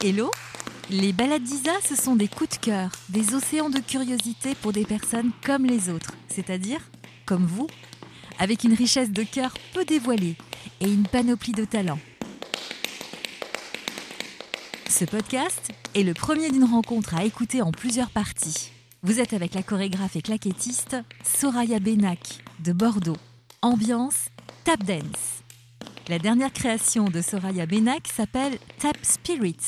Hello? Les balades d'Isa, ce sont des coups de cœur, des océans de curiosité pour des personnes comme les autres, c'est-à-dire comme vous, avec une richesse de cœur peu dévoilée et une panoplie de talents. Ce podcast est le premier d'une rencontre à écouter en plusieurs parties. Vous êtes avec la chorégraphe et claquettiste Soraya Benak de Bordeaux. Ambiance tap dance. La dernière création de Soraya Benak s'appelle Tap Spirit.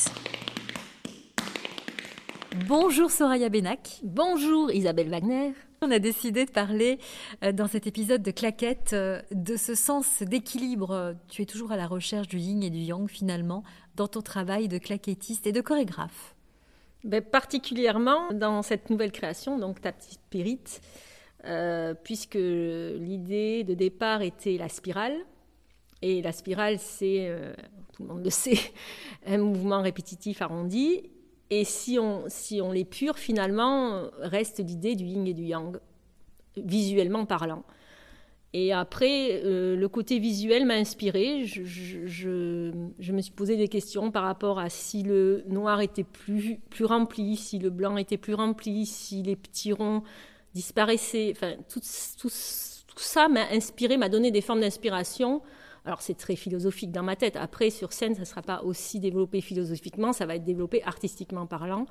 Bonjour Soraya Benak. Bonjour Isabelle Wagner. On a décidé de parler euh, dans cet épisode de claquette euh, de ce sens d'équilibre. Tu es toujours à la recherche du yin et du yang finalement dans ton travail de claquettiste et de chorégraphe. Ben, particulièrement dans cette nouvelle création, donc Tap Spirit, euh, puisque l'idée de départ était la spirale, et la spirale, c'est, euh, tout le monde le sait, un mouvement répétitif arrondi. Et si on, si on l'épure, finalement, reste l'idée du yin et du yang, visuellement parlant. Et après, euh, le côté visuel m'a inspiré. Je, je, je, me suis posé des questions par rapport à si le noir était plus, plus rempli, si le blanc était plus rempli, si les petits ronds disparaissaient. Enfin, tout, tout, tout ça m'a inspiré, m'a donné des formes d'inspiration alors c'est très philosophique dans ma tête. Après, sur scène, ça ne sera pas aussi développé philosophiquement, ça va être développé artistiquement parlant.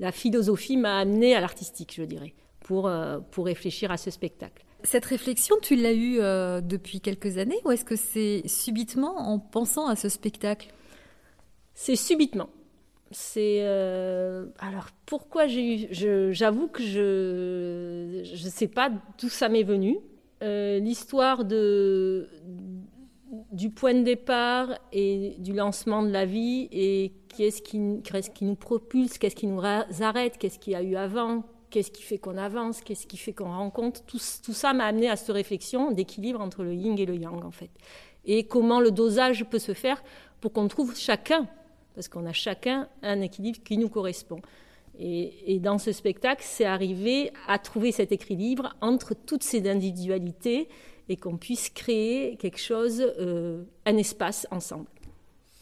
La philosophie m'a amené à l'artistique, je dirais, pour, euh, pour réfléchir à ce spectacle. Cette réflexion, tu l'as eue euh, depuis quelques années ou est-ce que c'est subitement en pensant à ce spectacle? C'est subitement. C'est euh, alors pourquoi j'ai eu. J'avoue que je ne sais pas d'où ça m'est venu. L'histoire de du point de départ et du lancement de la vie et qu'est-ce qui, qu'est-ce qui nous propulse, qu'est-ce qui nous arrête, qu'est-ce qu'il y a eu avant, qu'est-ce qui fait qu'on avance, qu'est-ce qui fait qu'on rencontre. Tout, ça m'a amené à cette réflexion d'équilibre entre le yin et le yang en fait. Et comment le dosage peut se faire pour qu'on trouve chacun, parce qu'on a chacun un équilibre qui nous correspond. Et, et dans ce spectacle, c'est arrivé à trouver cet équilibre entre toutes ces individualités et qu'on puisse créer quelque chose, euh, un espace ensemble.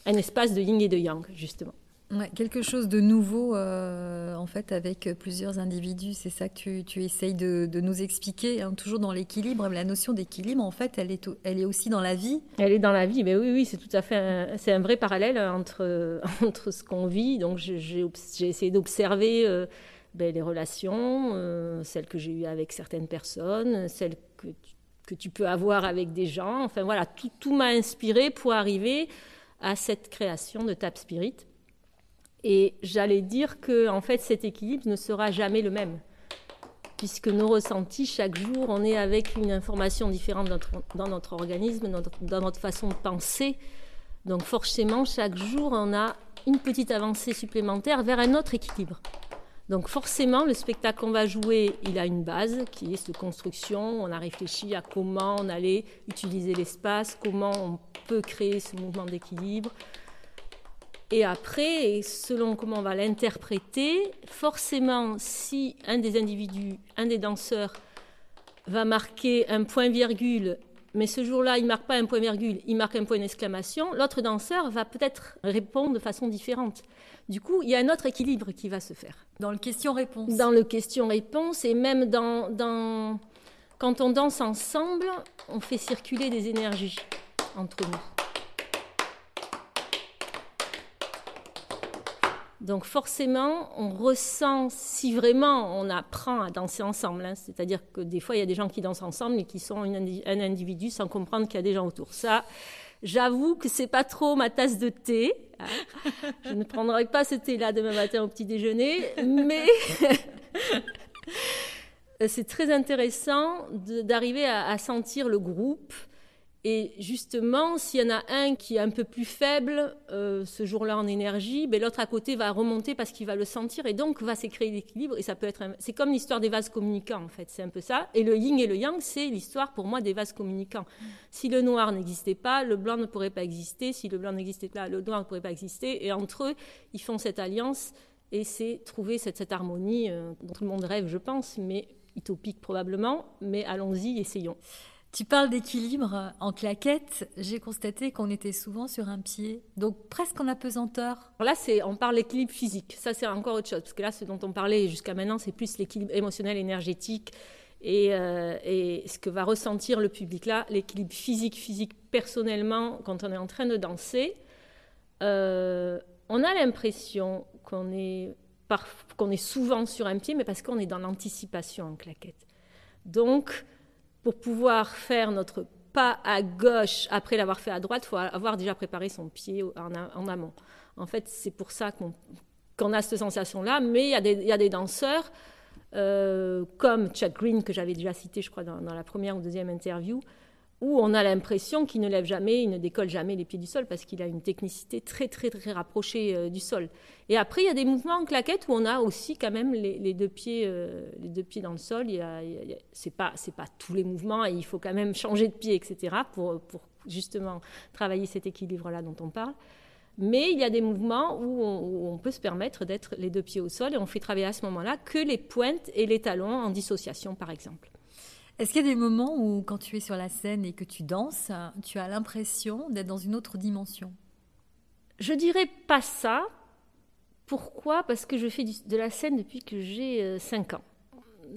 Un espace de yin et de yang, justement. Ouais, quelque chose de nouveau, euh, en fait, avec plusieurs individus. C'est ça que tu, tu essayes de, de, nous expliquer, hein, toujours dans l'équilibre. La notion d'équilibre, en fait, elle est, elle est aussi dans la vie. Elle est dans la vie, mais oui, oui, c'est tout à fait, c'est un vrai parallèle entre, entre ce qu'on vit. Donc, j'ai essayé d'observer euh, ben, les relations, euh, celles que j'ai eues avec certaines personnes, celles que tu que tu peux avoir avec des gens. Enfin voilà, tout, tout m'a inspiré pour arriver à cette création de Tap Spirit. Et j'allais dire que en fait cet équilibre ne sera jamais le même, puisque nos ressentis chaque jour, on est avec une information différente dans notre, organisme, dans notre façon de penser. Donc forcément, chaque jour, on a une petite avancée supplémentaire vers un autre équilibre. Donc forcément, le spectacle qu'on va jouer, il a une base qui est de construction. On a réfléchi à comment on allait utiliser l'espace, comment on peut créer ce mouvement d'équilibre. Et après, selon comment on va l'interpréter, forcément, si un des individus, un des danseurs, va marquer un point-virgule mais ce jour-là, il ne marque pas un point-virgule, il marque un point d'exclamation, l'autre danseur va peut-être répondre de façon différente. Du coup, il y a un autre équilibre qui va se faire. Dans le question-réponse Dans le question-réponse et même dans, dans... Quand on danse ensemble, on fait circuler des énergies entre nous. Donc forcément, on ressent, si vraiment on apprend à danser ensemble, hein, c'est-à-dire que des fois, il y a des gens qui dansent ensemble mais qui sont un individu sans comprendre qu'il y a des gens autour. Ça, j'avoue que c'est pas trop ma tasse de thé. Hein. Je ne prendrai pas ce thé-là demain matin au petit déjeuner, mais c'est très intéressant d'arriver à, à sentir le groupe et justement, s'il y en a un qui est un peu plus faible euh, ce jour-là en énergie, ben l'autre à côté va remonter parce qu'il va le sentir et donc va créer l'équilibre. Et ça peut être, c'est comme l'histoire des vases communicants en fait, c'est un peu ça. Et le yin et le yang, c'est l'histoire pour moi des vases communicants. Si le noir n'existait pas, le blanc ne pourrait pas exister. Si le blanc n'existait pas, le noir ne pourrait pas exister. Et entre eux, ils font cette alliance et c'est trouver cette, cette harmonie euh, dont tout le monde rêve, je pense, mais utopique probablement. Mais allons-y, essayons. Tu parles d'équilibre en claquette. J'ai constaté qu'on était souvent sur un pied, donc presque en apesanteur. là, c'est, on parle d'équilibre physique. Ça, c'est encore autre chose. Parce que là, ce dont on parlait jusqu'à maintenant, c'est plus l'équilibre émotionnel, énergétique. Et, euh, ce que va ressentir le public là, l'équilibre physique, physique personnellement, quand on est en train de danser, euh, on a l'impression qu'on est, qu'on est souvent sur un pied, mais parce qu'on est dans l'anticipation en claquette. Donc, pour pouvoir faire notre pas à gauche après l'avoir fait à droite, il faut avoir déjà préparé son pied en, amont. En fait, c'est pour ça qu'on a cette sensation-là, mais il y, a des danseurs, euh, comme Chad Green, que j'avais déjà cité, je crois, dans, la première ou deuxième interview, où on a l'impression qu'il ne lève jamais, il ne décolle jamais les pieds du sol parce qu'il a une technicité très très très rapprochée euh, du sol. Et après, il y a des mouvements en claquette où on a aussi quand même les, deux, pieds, euh, les deux pieds dans le sol. Ce n'est c'est pas pas tous les mouvements et il faut quand même changer de pied, etc. pour, justement travailler cet équilibre-là dont on parle. Mais il y a des mouvements où on, où on peut se permettre d'être les deux pieds au sol et on fait travailler à ce moment-là que les pointes et les talons en dissociation, par exemple. Est-ce qu'il y a des moments où, quand tu es sur la scène et que tu danses, tu as l'impression d'être dans une autre dimension? Je dirais pas ça. Pourquoi? Parce que je fais de la scène depuis que j'ai 5 euh, ans.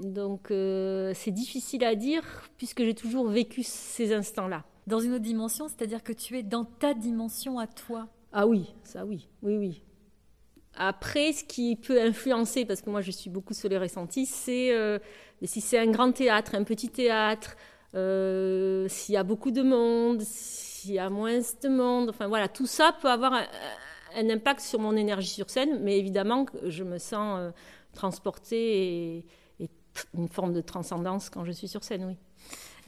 Donc euh, c'est difficile à dire puisque j'ai toujours vécu ces instants-là. Dans une autre dimension, c'est-à-dire que tu es dans ta dimension à toi? Ah oui, ça oui, oui, oui. Après, ce qui peut influencer, parce que moi je suis beaucoup sur les ressentis, c'est euh, si c'est un grand théâtre, un petit théâtre, euh, s'il y a beaucoup de monde, s'il y a moins de monde, enfin voilà, tout ça peut avoir un, impact sur mon énergie sur scène, mais évidemment, je me sens euh, transportée et, et, une forme de transcendance quand je suis sur scène, oui.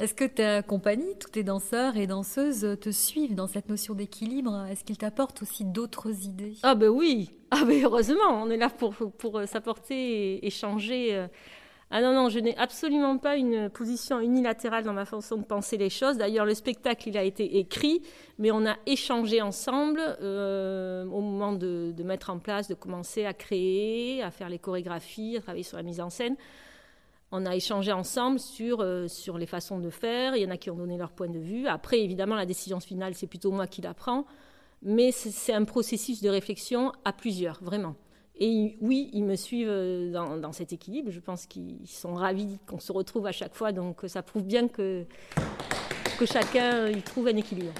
Est-ce que ta compagnie, tous tes danseurs et danseuses te suivent dans cette notion d'équilibre? Est-ce qu'ils t'apportent aussi d'autres idées? Ah ben oui, ah ben heureusement, on est là pour, pour euh, s'apporter et échanger. Euh. Ah non, non, je n'ai absolument pas une position unilatérale dans ma façon de penser les choses. D'ailleurs, le spectacle, il a été écrit, mais on a échangé ensemble euh, au moment de, de, mettre en place, de commencer à créer, à faire les chorégraphies, à travailler sur la mise en scène. On a échangé ensemble sur, euh, sur les façons de faire. Il y en a qui ont donné leur point de vue. Après, évidemment, la décision finale, c'est plutôt moi qui la prends. Mais c'est un processus de réflexion à plusieurs, vraiment. Et oui, ils me suivent euh, dans, cet équilibre. Je pense qu'ils sont ravis qu'on se retrouve à chaque fois. Donc ça prouve bien que, que chacun y trouve un équilibre.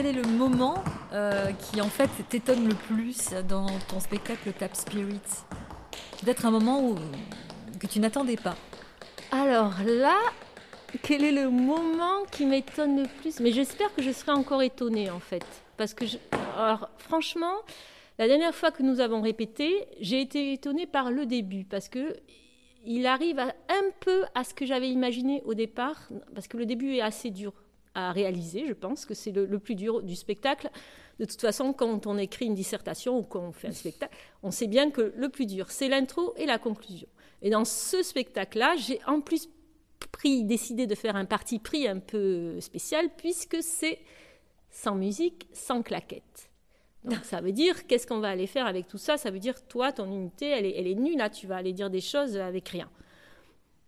Quel est le moment euh, qui en fait t'étonne le plus dans ton spectacle Tap Spirit? Peut-être un moment où, que tu n'attendais pas. Alors là, quel est le moment qui m'étonne le plus? Mais j'espère que je serai encore étonnée en fait. Parce que, alors franchement, la dernière fois que nous avons répété, j'ai été étonnée par le début. Parce que il arrive un peu à ce que j'avais imaginé au départ. Parce que le début est assez dur à réaliser, je pense que c'est le, plus dur du spectacle. De toute façon, quand on écrit une dissertation ou quand on fait un spectacle, on sait bien que le plus dur, c'est l'intro et la conclusion. Et dans ce spectacle-là, j'ai en plus pris, décidé de faire un parti pris un peu spécial, puisque c'est sans musique, sans claquette. Donc ça veut dire, qu'est-ce qu'on va aller faire avec tout ça? Ça veut dire, toi, ton unité, elle est, elle est nulle, là, tu vas aller dire des choses avec rien.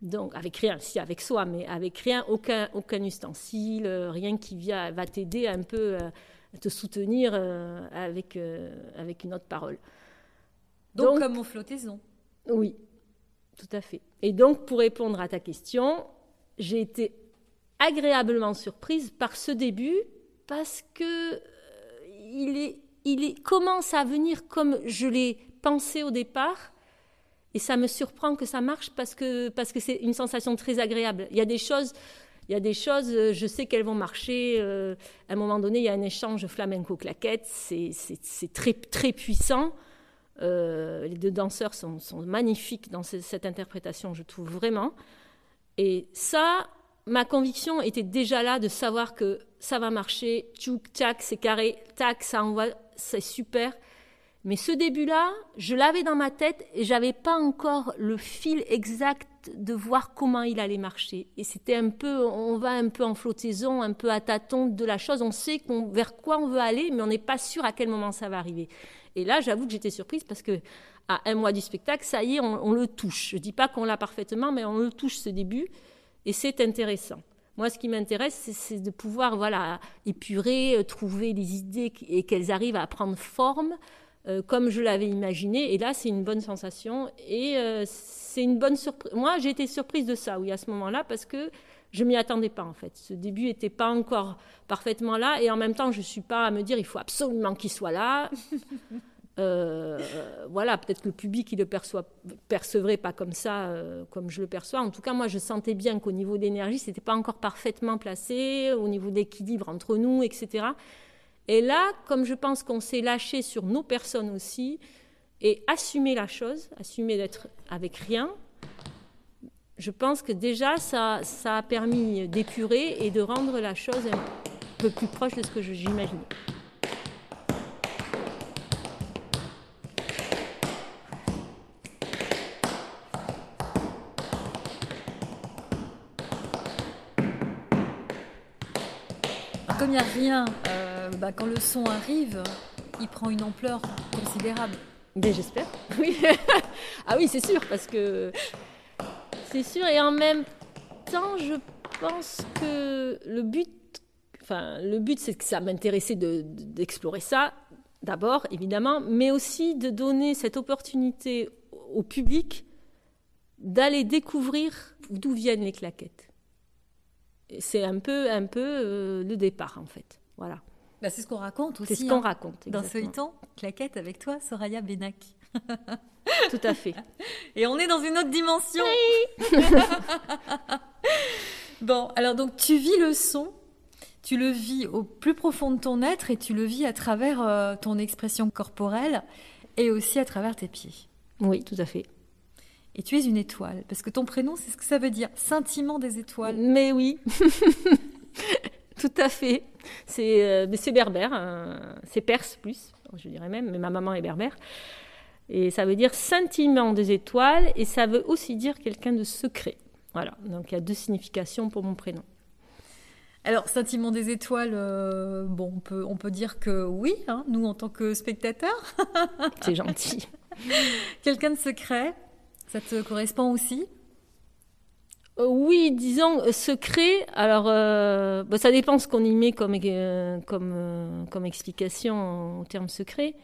Donc, avec rien, si avec soi, mais avec rien, aucun, aucun ustensile, euh, rien qui vient, va t'aider un peu à euh, te soutenir euh, avec, avec une autre parole. Donc, comme aux flottaisons. Oui, tout à fait. Et donc, pour répondre à ta question, j'ai été agréablement surprise par ce début parce que il, est, il est, commence à venir comme je l'ai pensé au départ et ça me surprend que ça marche parce que parce que c'est une sensation très agréable. Il y a des choses, il y a des choses, euh, je sais qu'elles vont marcher. Euh, à un moment donné, il y a un échange flamenco-claquette, c'est très très puissant. Euh, les deux danseurs sont, sont magnifiques dans cette interprétation, je trouve vraiment. Et ça, ma conviction était déjà là de savoir que ça va marcher. Tchouk, tchac, c'est carré, tac, ça envoie, c'est super. Mais ce début-là, je l'avais dans ma tête et j'avais pas encore le fil exact de voir comment il allait marcher. Et c'était un peu, on va un peu en flottaison, un peu à tâtons de la chose. On sait vers quoi on veut aller, mais on n'est pas sûr à quel moment ça va arriver. Et là, j'avoue que j'étais surprise parce que à un mois du spectacle, ça y est, on, le touche. Je dis pas qu'on l'a parfaitement, mais on le touche ce début, et c'est intéressant. Moi, ce qui m'intéresse, c'est de pouvoir voilà, épurer, trouver des idées et qu'elles arrivent à prendre forme euh, comme je l'avais imaginé. Et là, c'est une bonne sensation. Et euh, c'est une bonne surprise. Moi, j'ai été surprise de ça, oui, à ce moment-là, parce que je m'y attendais pas, en fait. Ce début n'était pas encore parfaitement là. Et en même temps, je ne suis pas à me dire, il faut absolument qu'il soit là. Euh, voilà, peut-être que le public, il le perçoit, percevrait pas comme ça, euh, comme je le perçois. En tout cas, moi, je sentais bien qu'au niveau d'énergie, c'était pas encore parfaitement placé, au niveau d'équilibre entre nous, etc. Et là, comme je pense qu'on s'est lâché sur nos personnes aussi, et assumer la chose, assumer d'être avec rien, je pense que déjà, ça, ça a permis d'épurer et de rendre la chose un peu plus proche de ce que j'imaginais. comme il n'y a rien, euh, bah, quand le son arrive, il prend une ampleur considérable. Mais j'espère, oui. ah oui, c'est sûr, parce que c'est sûr. Et en même temps, je pense que le but, enfin, le but, c'est que ça m'intéressait d'explorer ça, d'abord, évidemment, mais aussi de donner cette opportunité au public d'aller découvrir d'où viennent les claquettes c'est un peu, un peu euh, le départ, en fait. Voilà. Bah, c'est ce qu'on raconte aussi. C'est ce qu'on hein. raconte. Dans ce temps, claquette avec toi, Soraya Benak. Tout à fait. Et on est dans une autre dimension. bon, alors donc tu vis le son, tu le vis au plus profond de ton être et tu le vis à travers euh, ton expression corporelle et aussi à travers tes pieds. Oui, tout à fait et tu es une étoile. Parce que ton prénom, c'est ce que ça veut dire, scintillement des étoiles. Mais oui, tout à fait. C'est euh, berbère, hein. c'est perse plus, je dirais même, mais ma maman est berbère. Et ça veut dire scintillement des étoiles, et ça veut aussi dire quelqu'un de secret. Voilà, donc il y a deux significations pour mon prénom. Alors, scintillement des étoiles, euh, bon, on peut, on peut dire que oui, hein, nous en tant que spectateurs. C'est gentil. Quelqu'un de secret, ça te correspond aussi? Oui, disons euh, secret. Alors, euh, bah, ça dépend ce qu'on y met comme, comme, comme explication au terme secret.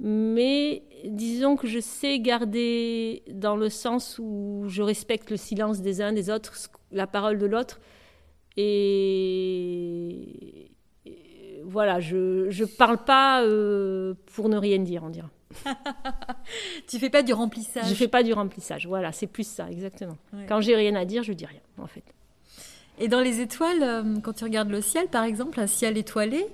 Mais disons que je sais garder dans le sens où je respecte le silence des uns, des autres, la parole de l'autre. Et, voilà, je ne parle pas pour ne rien dire, on dirait. tu fais pas du remplissage. Je fais pas du remplissage. Voilà, c'est plus ça, exactement. Quand j'ai rien à dire, je dis rien, en fait. Et dans les étoiles, euh, quand tu regardes le ciel, par exemple, un ciel étoilé,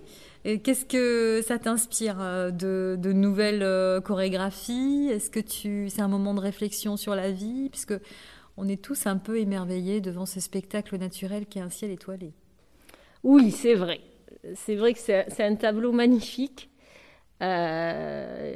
euh, qu'est-ce que ça t'inspire euh, de, de, nouvelles chorégraphies? Est-ce que tu, c'est un moment de réflexion sur la vie, puisque on est tous un peu émerveillés devant ce spectacle naturel qui est un ciel étoilé. Oui, c'est vrai. C'est vrai que c'est un tableau magnifique. Euh,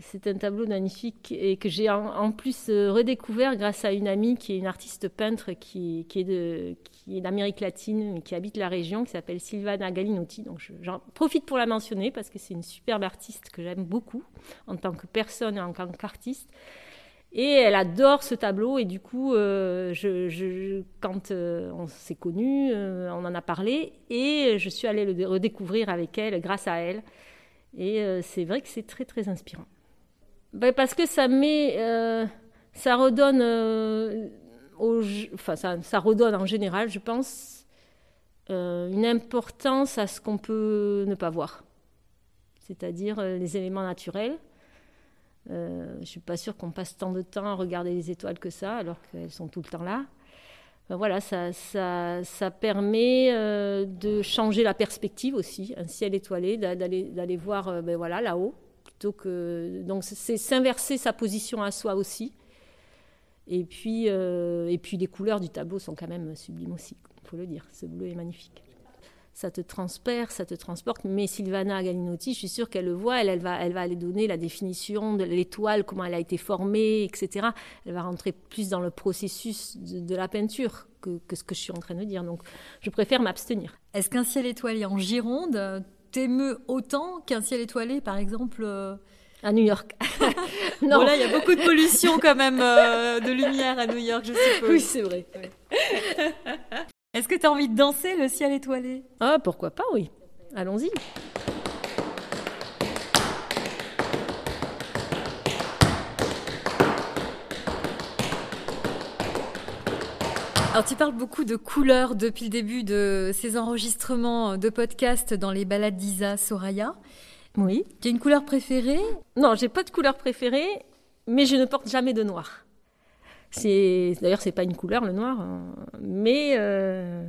c'est un tableau magnifique et que j'ai en, plus euh, redécouvert grâce à une amie qui est une artiste peintre qui, est d'Amérique latine mais qui habite la région, qui s'appelle Silvana Galinotti. Donc j'en profite pour la mentionner parce que c'est une superbe artiste que j'aime beaucoup en tant que personne et en tant qu'artiste. Et elle adore ce tableau et du coup, euh, quand on s'est connus, on en a parlé et je suis allée le redécouvrir avec elle grâce à elle. Et euh, c'est vrai que c'est très très inspirant. Ben, parce que ça met, euh, ça redonne, euh, enfin ça, redonne en général, je pense, une importance à ce qu'on peut ne pas voir, c'est-à-dire les éléments naturels. je ne suis pas sûre qu'on passe tant de temps à regarder les étoiles que ça, alors qu'elles sont tout le temps là. Ben voilà, ça, ça, ça permet euh, de changer la perspective aussi, un ciel étoilé, d'aller voir euh, ben voilà, là-haut, plutôt que. Donc, c'est s'inverser sa position à soi aussi. Et puis, euh, et puis, les couleurs du tableau sont quand même sublimes aussi, il faut le dire. Ce bleu est magnifique ça te transperce, ça te transporte. Mais Sylvana Galinotti, je suis sûre qu'elle le voit, elle, elle, va, elle va aller donner la définition de l'étoile, comment elle a été formée, etc. Elle va rentrer plus dans le processus de, la peinture que, ce que je suis en train de dire. Donc, je préfère m'abstenir. Est-ce qu'un ciel étoilé en Gironde t'émeut autant qu'un ciel étoilé, par exemple, euh, À New York. non. Bon, là, il y a beaucoup de pollution quand même, euh, de lumière à New York, je suppose. Oui, c'est vrai. Est-ce que tu as envie de danser le ciel étoilé? Ah, pourquoi pas, oui. Allons-y. Alors tu parles beaucoup de couleurs depuis le début de ces enregistrements de podcasts dans les balades d'Isa Soraya. Oui. Tu as une couleur préférée? Non, j'ai pas de couleur préférée, mais je ne porte jamais de noir. C'est d'ailleurs c'est pas une couleur le noir, hein. mais euh,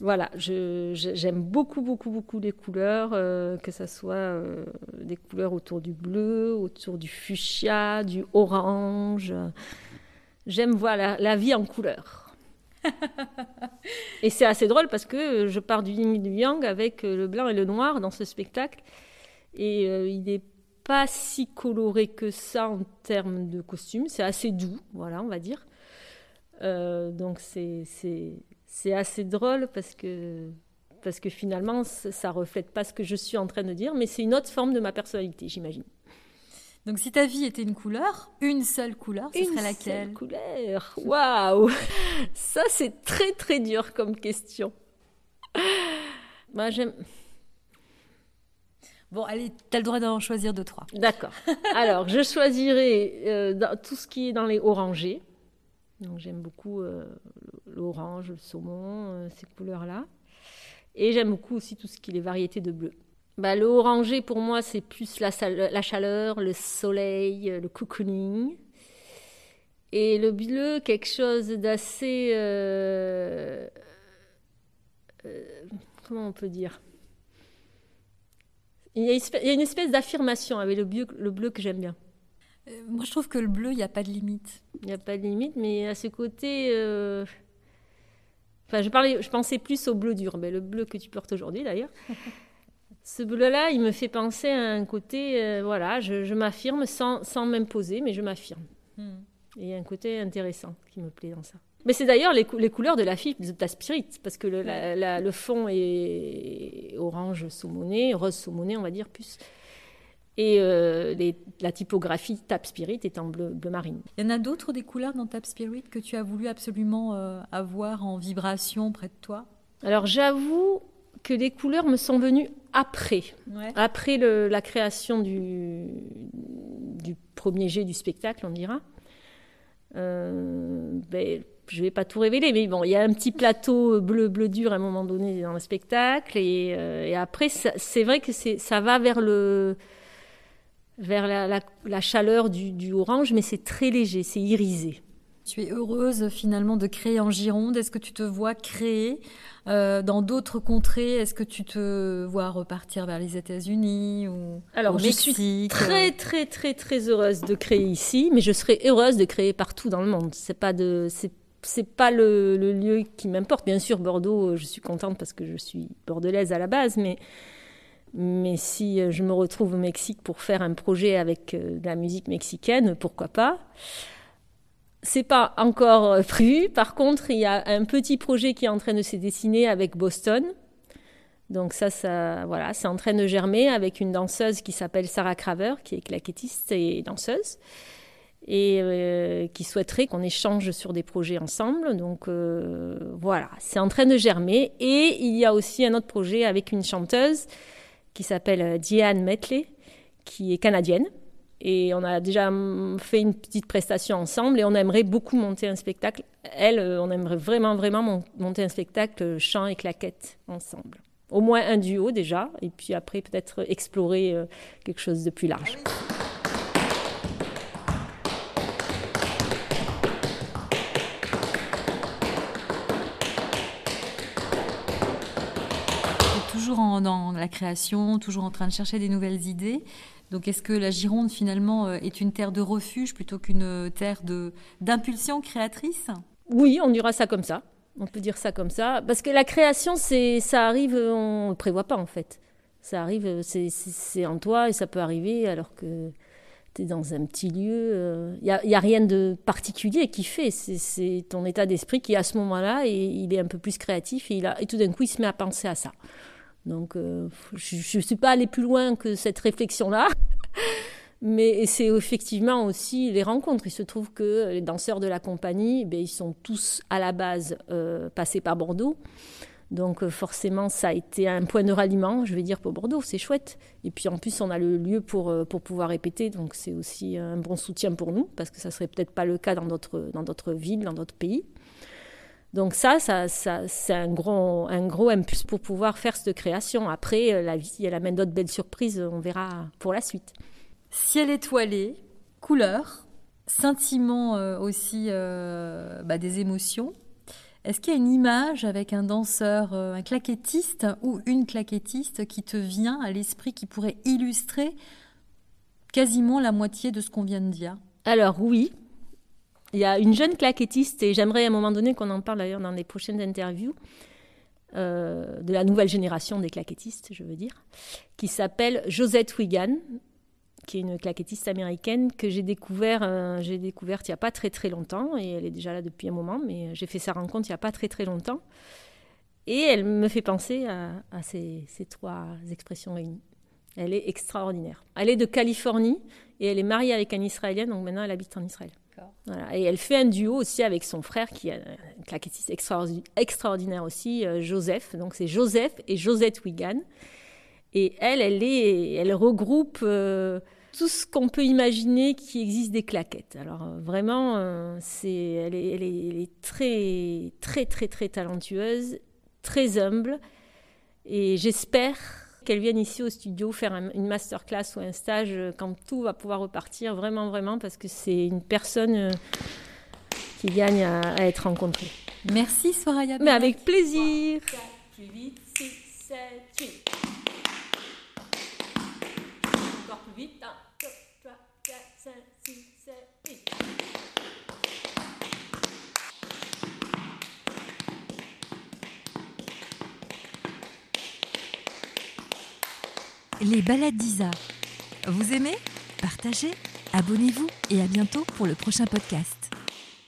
voilà, j'aime beaucoup beaucoup beaucoup les couleurs, euh, que ce soit euh, des couleurs autour du bleu, autour du fuchsia, du orange. J'aime voir la vie en couleurs. et c'est assez drôle parce que je pars du yin et du yang avec le blanc et le noir dans ce spectacle. Et il n'est pas si coloré que ça en termes de costume. C'est assez doux, voilà, on va dire. Euh, donc c'est assez drôle parce que, parce que finalement, ça ne reflète pas ce que je suis en train de dire, mais c'est une autre forme de ma personnalité, j'imagine. Donc, si ta vie était une couleur, une seule couleur, ce serait laquelle? Une seule couleur. Waouh Ça, c'est très très dur comme question. Moi, j'aime. Bon, allez, tu as le droit d'en choisir deux, trois. D'accord. Alors, je choisirais euh, tout ce qui est dans les orangés. Donc, j'aime beaucoup euh, l'orange, le saumon, euh, ces couleurs-là. Et j'aime beaucoup aussi tout ce qui est les variétés de bleu. Bah, le orangé, pour moi, c'est plus la, la, chaleur, le soleil, le cocooning. Et le bleu, quelque chose d'assez... Comment on peut dire? Il y, a une espèce d'affirmation avec le bleu, le bleu que j'aime bien. moi, je trouve que le bleu, il n'y a pas de limite. Il n'y a pas de limite, mais à ce côté... Enfin, je, parlais, je pensais plus au bleu dur, mais le bleu que tu portes aujourd'hui, d'ailleurs. Ce bleu-là, il me fait penser à un côté, euh, voilà, je, m'affirme sans, sans m'imposer, mais je m'affirme. Hmm. Et il y a un côté intéressant qui me plaît dans ça. Mais c'est d'ailleurs les, les, couleurs de la fibre de ta spirit, parce que le, le fond est orange saumoné, rose saumoné, on va dire plus. Et euh, les, la typographie Tap Spirit est en bleu, bleu marine. Il y en a d'autres des couleurs dans Tap Spirit que tu as voulu absolument euh, avoir en vibration près de toi? Alors j'avoue, que les couleurs me sont venues après, après la création du, du, premier jet du spectacle, on dira. Euh, ben, je vais pas tout révéler, mais bon, il y a un petit plateau bleu bleu dur à un moment donné dans le spectacle, et, euh, après, c'est vrai que ça va vers le vers la, chaleur du, du orange, mais c'est très léger, c'est irisé. Tu es heureuse finalement de créer en Gironde. Est-ce que tu te vois créer euh, dans d'autres contrées? Est-ce que tu te vois repartir vers les États-Unis ou Alors, au je suis très très très très heureuse de créer ici, mais je serais heureuse de créer partout dans le monde. C'est pas de c'est pas le, lieu qui m'importe. Bien sûr, Bordeaux, euh, je suis contente parce que je suis bordelaise à la base, mais mais si euh, je me retrouve au Mexique pour faire un projet avec de la musique mexicaine, pourquoi pas? C'est pas encore euh, prévu. Par contre, il y a un petit projet qui est en train de se dessiner avec Boston. Donc ça, ça voilà, c'est en train de germer avec une danseuse qui s'appelle Sarah Craver, qui est claquettiste et danseuse, et euh, qui souhaiterait qu'on échange sur des projets ensemble. Donc euh, voilà, c'est en train de germer. Et il y a aussi un autre projet avec une chanteuse qui s'appelle Diane Metley, qui est canadienne et on a déjà fait une petite prestation ensemble et on aimerait beaucoup monter un spectacle. Elle, euh, on aimerait vraiment, vraiment monter un spectacle chant et claquette ensemble. Au moins un duo déjà, et puis après peut-être explorer euh, quelque chose de plus large. Dans la création, toujours en train de chercher des nouvelles idées. Donc est-ce que la Gironde finalement euh, est une terre de refuge plutôt qu'une euh, terre de d'impulsion créatrice? Oui, on dira ça comme ça. On peut dire ça comme ça parce que la création c'est ça arrive on ne prévoit pas en fait. Ça arrive c'est en toi et ça peut arriver alors que tu es dans un petit lieu, il euh, n'y a, a, rien de particulier qui fait, c'est ton état d'esprit qui à ce moment-là il est un peu plus créatif et tout d'un coup il se met à penser à ça. Donc, euh, je ne suis pas allée plus loin que cette réflexion-là. Mais c'est effectivement aussi les rencontres. Il se trouve que les danseurs de la compagnie, ben, ils sont tous à la base euh, passés par Bordeaux. Donc euh, forcément, ça a été un point de ralliement, je vais dire, pour Bordeaux, c'est chouette. Et puis en plus, on a le lieu pour, pour pouvoir répéter, donc c'est aussi un bon soutien pour nous, parce que ça serait peut-être pas le cas dans d'autres villes, dans d'autres pays. Donc ça, ça, ça c'est un gros, un gros impulse pour pouvoir faire cette création. Après, la vie, elle amène d'autres belles surprises, on verra pour la suite. Ciel étoilé, couleurs, sentiment euh, aussi euh, bah, des émotions. Est-ce qu'il y a une image avec un danseur, euh, un claquettiste ou une claquettiste qui te vient à l'esprit qui pourrait illustrer quasiment la moitié de ce qu'on vient de dire? Alors oui, il y a une jeune claquettiste et j'aimerais à un moment donné qu'on en parle d'ailleurs dans les prochaines interviews. de la nouvelle génération des claquettistes, je veux dire, qui s'appelle Josette Wigan, qui est une claquettiste américaine que j'ai euh, découverte il n'y a pas très très longtemps, et elle est déjà là depuis un moment, mais j'ai fait sa rencontre il n'y a pas très très longtemps. Et elle me fait penser à, ces, ces, trois expressions réunies. Elle est extraordinaire. Elle est de Californie et elle est mariée avec un Israélien, donc maintenant elle habite en Israël. Et elle fait un duo aussi avec son frère, qui est un claquettiste extraordinaire aussi, euh, Joseph. Donc c'est Joseph et Josette Wigan. Et elle, elle, est, elle regroupe euh, tout ce qu'on peut imaginer qui existe des claquettes. Alors euh, vraiment, c'est, elle, elle, est, très, très, très, très talentueuse, très humble. Et j'espère qu'elle vienne ici au studio faire une masterclass ou un stage quand tout va pouvoir repartir, vraiment, vraiment, parce que c'est une personne qui gagne à, être rencontrée. Merci Soraya. Mais avec plaisir. 3, 4, 8, 6, 7, 8. Les balades d'Isa. Vous aimez? Partagez, abonnez-vous et à bientôt pour le prochain podcast.